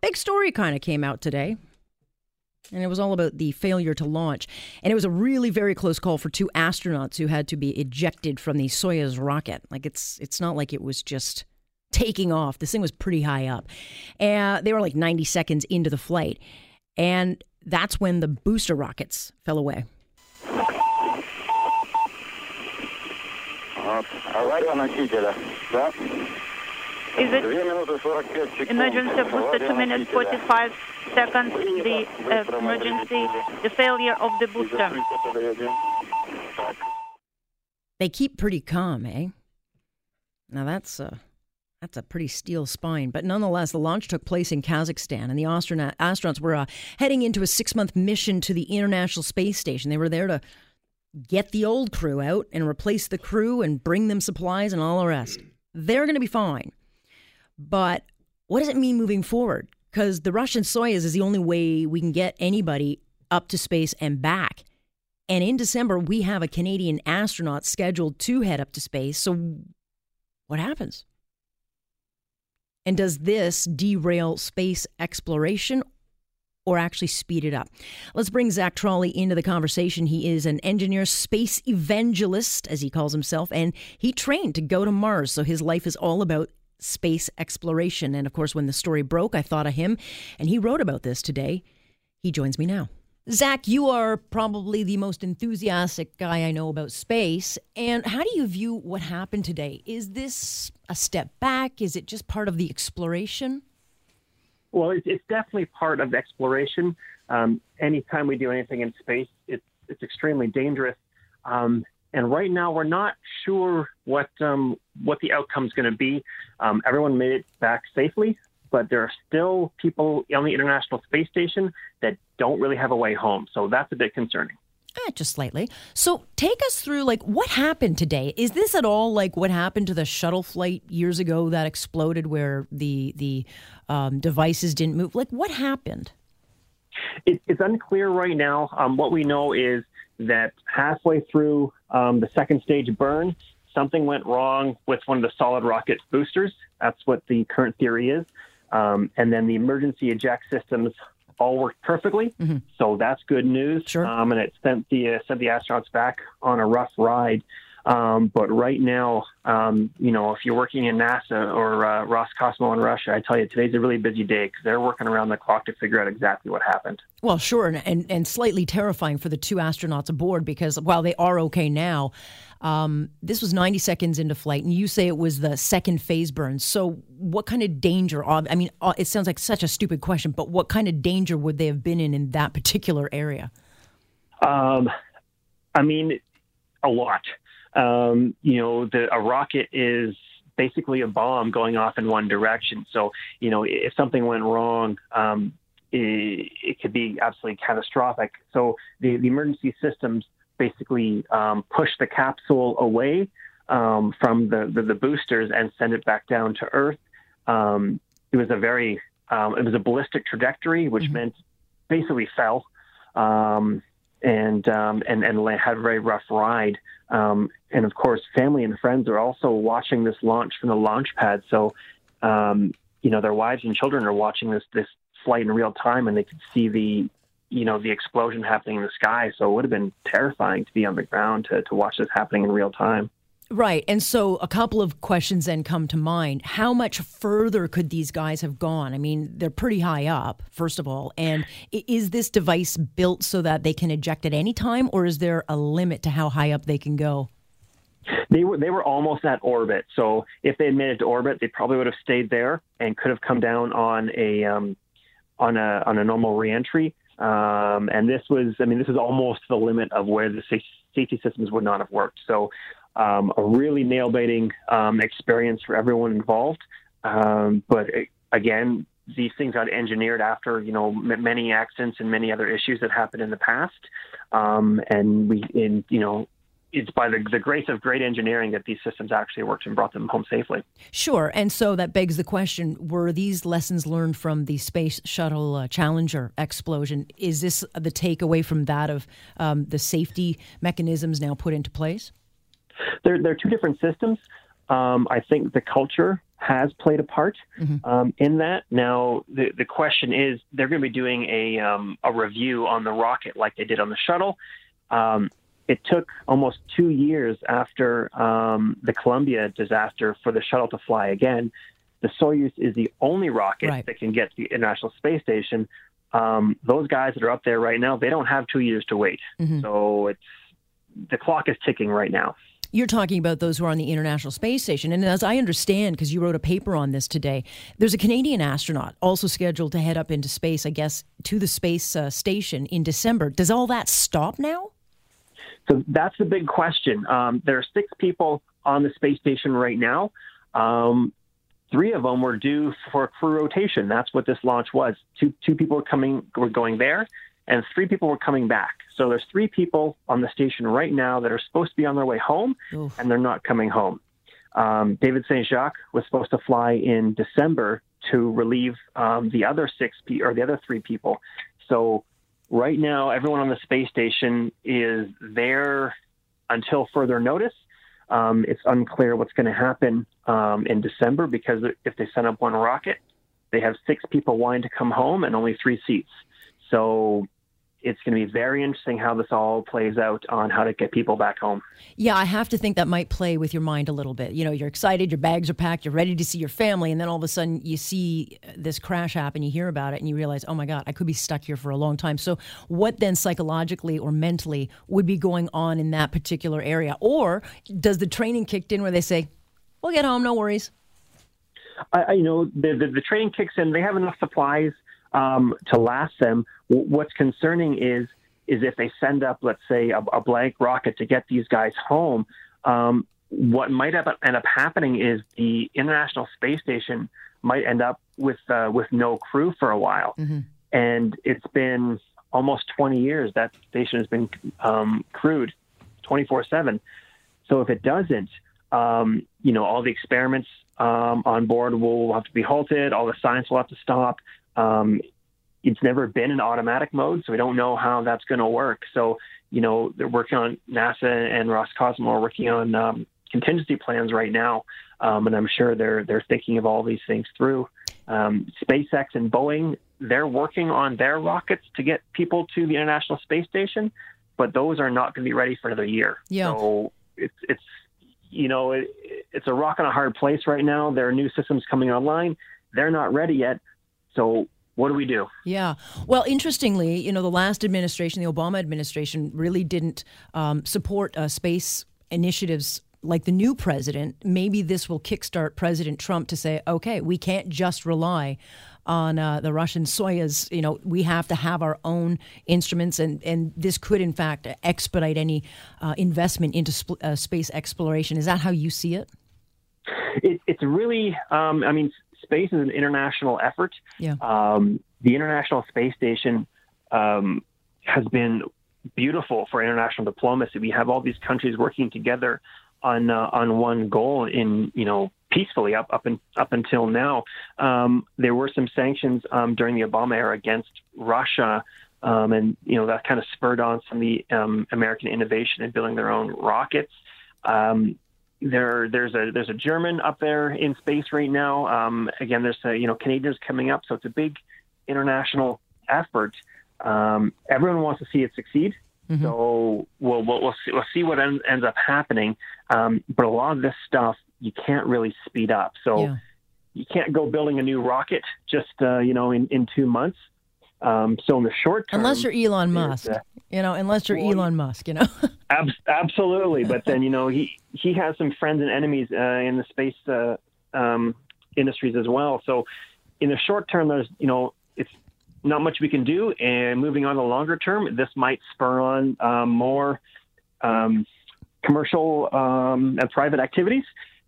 big story kind of came out today. And it was all about the failure to launch. And it was a really very close call for two astronauts who had to be ejected from the Soyuz rocket. Like it's it's not like it was just taking off. This thing was pretty high up. And they were like 90 seconds into the flight. And that's when the booster rockets fell away. Uh, is it emergency booster 2 minutes 45 seconds, the uh, emergency, the failure of the booster? They keep pretty calm, eh? Now that's a, that's a pretty steel spine. But nonetheless, the launch took place in Kazakhstan, and the astronaut, astronauts were uh, heading into a six month mission to the International Space Station. They were there to get the old crew out and replace the crew and bring them supplies and all the rest. They're going to be fine but what does it mean moving forward? Because the Russian Soyuz is the only way we can get anybody up to space and back. And in December, we have a Canadian astronaut scheduled to head up to space. So, what happens? And does this derail space exploration or actually speed it up? Let's bring Zach Trolley into the conversation. He is an engineer, space evangelist, as he calls himself, and he trained to go to Mars. So, his life is all about space exploration. And of course, when the story broke, I thought of him, and he wrote about this today. He joins me now. Zach, you are probably the most enthusiastic guy I know about space. And how do you view what happened today? Is this a step back? Is it just part of the exploration? Well, it's, it's definitely part of exploration. Um, anytime we do anything in space, it's it's extremely dangerous. Um, and right now, we're not sure what um, what the outcome is going to be. Um, everyone made it back safely, but there are still people on the International Space Station that don't really have a way home. So that's a bit concerning. Eh, just slightly. So take us through like what happened today. Is this at all like what happened to the shuttle flight years ago that exploded where the the um, devices didn't move? Like what happened? It, it's unclear right now. Um, what we know is that halfway through um, the second stage burn, something went wrong with one of the solid rocket boosters. That's what the current theory is. Um, and then the emergency eject systems all worked perfectly. Mm-hmm. So that's good news. Sure. Um, and it sent the uh, sent the astronauts back on a rough ride. Um, but right now, um, you know, if you're working in NASA or uh, Roscosmos in Russia, I tell you, today's a really busy day because they're working around the clock to figure out exactly what happened. Well, sure, and, and, and slightly terrifying for the two astronauts aboard because while they are okay now, um, this was 90 seconds into flight, and you say it was the second phase burn. So, what kind of danger? I mean, uh, it sounds like such a stupid question, but what kind of danger would they have been in in that particular area? Um, I mean, a lot. Um, you know, the, a rocket is basically a bomb going off in one direction. So, you know, if something went wrong, um, it, it could be absolutely catastrophic. So, the, the emergency systems basically um, push the capsule away um, from the, the, the boosters and send it back down to Earth. Um, it was a very um, it was a ballistic trajectory, which Mm-hmm. meant basically fell um, and um, and and had a very rough ride. Um, and of course, family and friends are also watching this launch from the launch pad. So, um, you know, their wives and children are watching this this flight in real time, and they could see the you know the explosion happening in the sky. So it would have been terrifying to be on the ground to to watch this happening in real time. Right. And so a couple of questions then come to mind. How much further could these guys have gone? I mean, they're pretty high up, first of all. And is this device built so that they can eject at any time, or is there a limit to how high up they can go? They were they were almost at orbit. So if they had made it to orbit, they probably would have stayed there and could have come down on a um, on a on a normal reentry. Um, and this was, I mean, this is almost the limit of where the safety systems would not have worked. So um, a really nail biting um, experience for everyone involved. Um, but it, again, these things got engineered after you know m- many accidents and many other issues that happened in the past, um, and we in you know it's by the, the grace of great engineering that these systems actually worked and brought them home safely. Sure. And so that begs the question were these lessons learned from the Space Shuttle uh, Challenger explosion? Is this the takeaway from that of um, the safety mechanisms now put into place? They're, they're two different systems. Um, I think the culture has played a part mm-hmm. um, in that. Now, the, the question is they're going to be doing a, um, a review on the rocket like they did on the shuttle. Um, it took almost two years after um, the Columbia disaster for the shuttle to fly again. The Soyuz is the only rocket right. that can get to the International Space Station. Um, those guys that are up there right now, they don't have two years to wait. Mm-hmm. So it's the clock is ticking right now. You're talking about those who are on the International Space Station. And as I understand, because you wrote a paper on this today, there's a Canadian astronaut also scheduled to head up into space, I guess, to the space uh, station in December. Does all that stop now? So that's the big question. Um, there are six people on the space station right now. Um, three of them were due for crew rotation. That's what this launch was. Two two people were coming were going there, and three people were coming back. So there's three people on the station right now that are supposed to be on their way home, Oof. and they're not coming home. Um, David St. Jacques was supposed to fly in December to relieve um, the other six pe- or the other three people. So Right now, everyone on the space station is there until further notice. Um, it's unclear what's going to happen um, in December because if they send up one rocket, they have six people wanting to come home and only three seats. So it's going to be very interesting how this all plays out on how to get people back home. Yeah, I have to think that might play with your mind a little bit. You know, you're excited, your bags are packed, you're ready to see your family, and then all of a sudden you see uh, this crash happen, you hear about it, and you realize, oh my God, I could be stuck here for a long time. So, what then psychologically or mentally would be going on in that particular area? Or does the training kick in where they say, we'll get home, no worries? I, you know, the, the, the training kicks in, they have enough supplies um, to last them. What's concerning is is if they send up, let's say, a, a blank rocket to get these guys home. Um, what might end up happening is the International Space Station might end up with uh, with no crew for a while, mm-hmm. and it's been almost 20 years that station has been um, crewed 24 seven. So if it doesn't, um, you know, all the experiments um, on board will have to be halted. All the science will have to stop. Um, it's never been in automatic mode, so we don't know how that's going to work. So, you know, they're working on NASA and Roscosmos are working on um, contingency plans right now, um, and I'm sure they're they're thinking of all these things through. Um, SpaceX and Boeing, they're working on their rockets to get people to the International Space Station, but those are not going to be ready for another year. Yeah. So it's it's you know it, it's a rock on a hard place right now. There are new systems coming online. They're not ready yet so what do we do? Yeah. Well, interestingly, you know, the last administration, the Obama administration, really didn't um, support uh, space initiatives like the new president. Maybe this will kickstart President Trump to say, okay, we can't just rely on uh, the Russian Soyuz. You know, we have to have our own instruments, and, and this could, in fact, expedite any uh, investment into sp- uh, space exploration. Is that how you see it? it it's really, um, I mean, space is an international effort. Yeah. Um, the International Space Station um, has been beautiful for international diplomacy. We have all these countries working together on uh, on one goal in you know peacefully up up and up until now. Um, there were some sanctions um, during the Obama era against Russia. Um, and you know that kind of spurred on some of the um, American innovation in building their own rockets. There there's a there's a German up there in space right now. Um, again, there's a, you know Canadians coming up, so it's a big international effort. Um, everyone wants to see it succeed. Mm-hmm. So we'll, we'll, we'll, see, we'll see what ends, ends up happening. Um, but a lot of this stuff you can't really speed up. So yeah. you can't go building a new rocket just uh, you know in, in two months. Um, so in the short term, unless you're Elon Musk, uh, you know, unless you're well, Elon Musk, you know. ab- absolutely, but then you know he he has some friends and enemies uh, in the space uh, um, industries as well. So in the short term, there's you know it's not much we can do, and moving on to the longer term, this might spur on um, more um, commercial um, and private activities.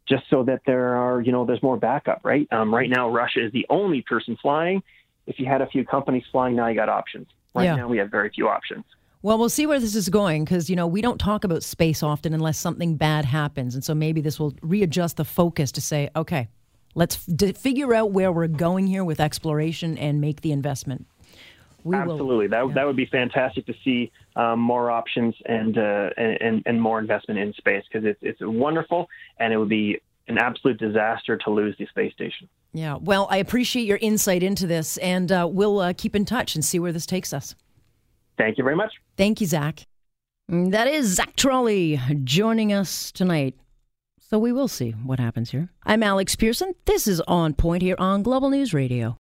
just so that there are, you know, there's more backup, right? Um, right now, Russia is the only person flying. If you had a few companies flying, now you got options. Right Yeah. now, we have very few options. Well, we'll see where this is going because, you know, we don't talk about space often unless something bad happens. And so maybe this will readjust the focus to say, okay, let's d- figure out where we're going here with exploration and make the investment. We will- Absolutely, that that would be fantastic to see um, more options and, uh, and and more investment in space because it's it's wonderful, and it would be an absolute disaster to lose the space station. Yeah. Well, I appreciate your insight into this, and uh, we'll uh, keep in touch and see where this takes us. Thank you very much. Thank you, Zach. Mm, That is Zach Trolley joining us tonight. So we will see what happens here. I'm Alex Pierson. This is On Point here on Global News Radio.